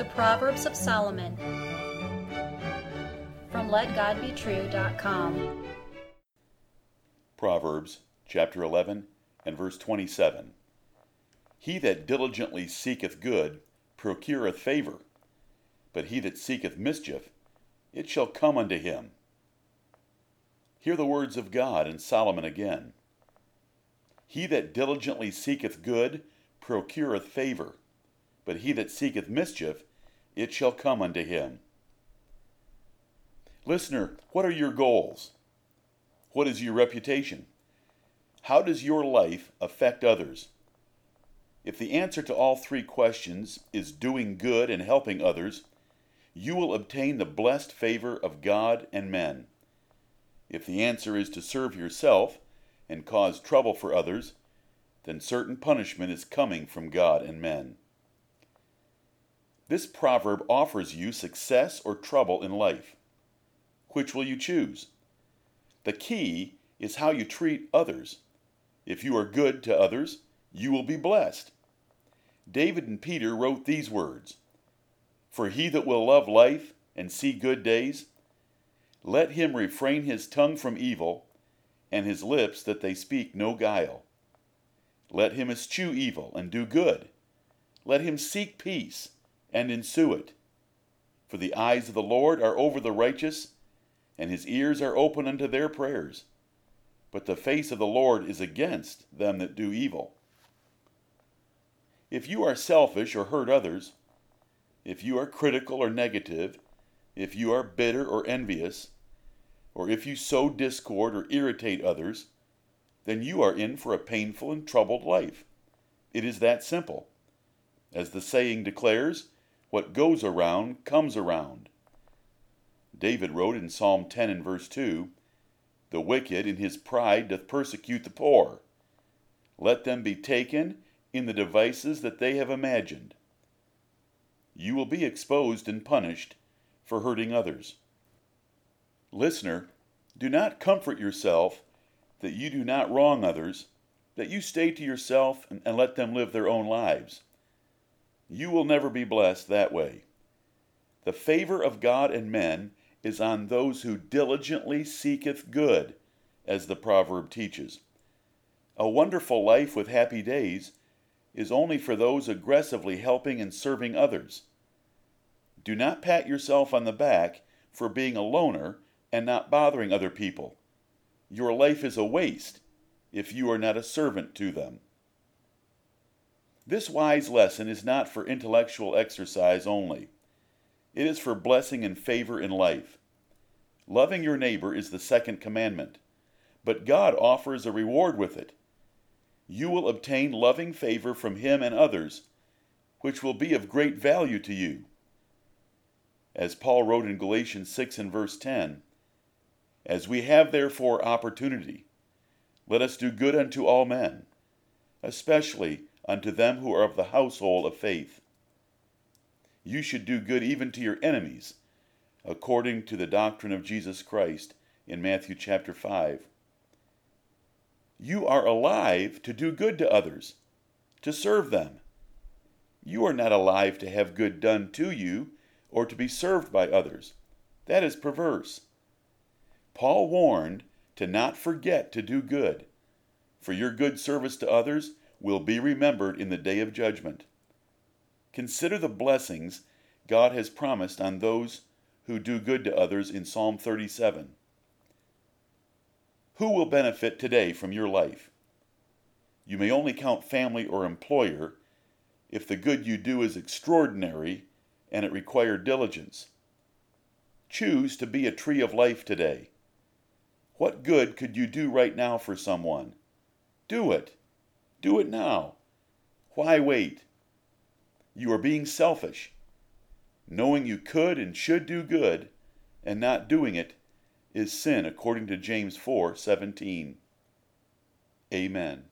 The Proverbs of Solomon from LetGodBetrue.com. Proverbs chapter 11 and verse 27. He that diligently seeketh good procureth favor, but he that seeketh mischief, it shall come unto him. Hear the words of God and Solomon again. He that diligently seeketh good procureth favor, but he that seeketh mischief, it shall come unto him. Listener, what are your goals? What is your reputation? How does your life affect others? If the answer to all three questions is doing good and helping others, you will obtain the blessed favor of God and men. If the answer is to serve yourself and cause trouble for others, then certain punishment is coming from God and men. This proverb offers you success or trouble in life. Which will you choose? The key is how you treat others. If you are good to others, you will be blessed. David and Peter wrote these words For he that will love life and see good days, let him refrain his tongue from evil, and his lips that they speak no guile. Let him eschew evil and do good. Let him seek peace and ensue it. For the eyes of the Lord are over the righteous, and his ears are open unto their prayers. But the face of the Lord is against them that do evil. If you are selfish or hurt others, if you are critical or negative, if you are bitter or envious, or if you sow discord or irritate others, then you are in for a painful and troubled life. It is that simple. As the saying declares, what goes around comes around. David wrote in Psalm 10 and verse 2 The wicked in his pride doth persecute the poor. Let them be taken in the devices that they have imagined. You will be exposed and punished for hurting others. Listener, do not comfort yourself that you do not wrong others, that you stay to yourself and, and let them live their own lives. You will never be blessed that way. The favor of God and men is on those who diligently seeketh good, as the proverb teaches. A wonderful life with happy days is only for those aggressively helping and serving others. Do not pat yourself on the back for being a loner and not bothering other people. Your life is a waste if you are not a servant to them. This wise lesson is not for intellectual exercise only. It is for blessing and favor in life. Loving your neighbor is the second commandment, but God offers a reward with it. You will obtain loving favor from Him and others, which will be of great value to you. As Paul wrote in Galatians 6 and verse 10, As we have therefore opportunity, let us do good unto all men, especially unto them who are of the household of faith. You should do good even to your enemies, according to the doctrine of Jesus Christ in Matthew chapter 5. You are alive to do good to others, to serve them. You are not alive to have good done to you or to be served by others. That is perverse. Paul warned to not forget to do good, for your good service to others will be remembered in the day of judgment. Consider the blessings God has promised on those who do good to others in Psalm 37. Who will benefit today from your life? You may only count family or employer if the good you do is extraordinary and it required diligence. Choose to be a tree of life today. What good could you do right now for someone? Do it. Do it now. Why wait? You are being selfish. Knowing you could and should do good and not doing it is sin according to James 4:17. Amen.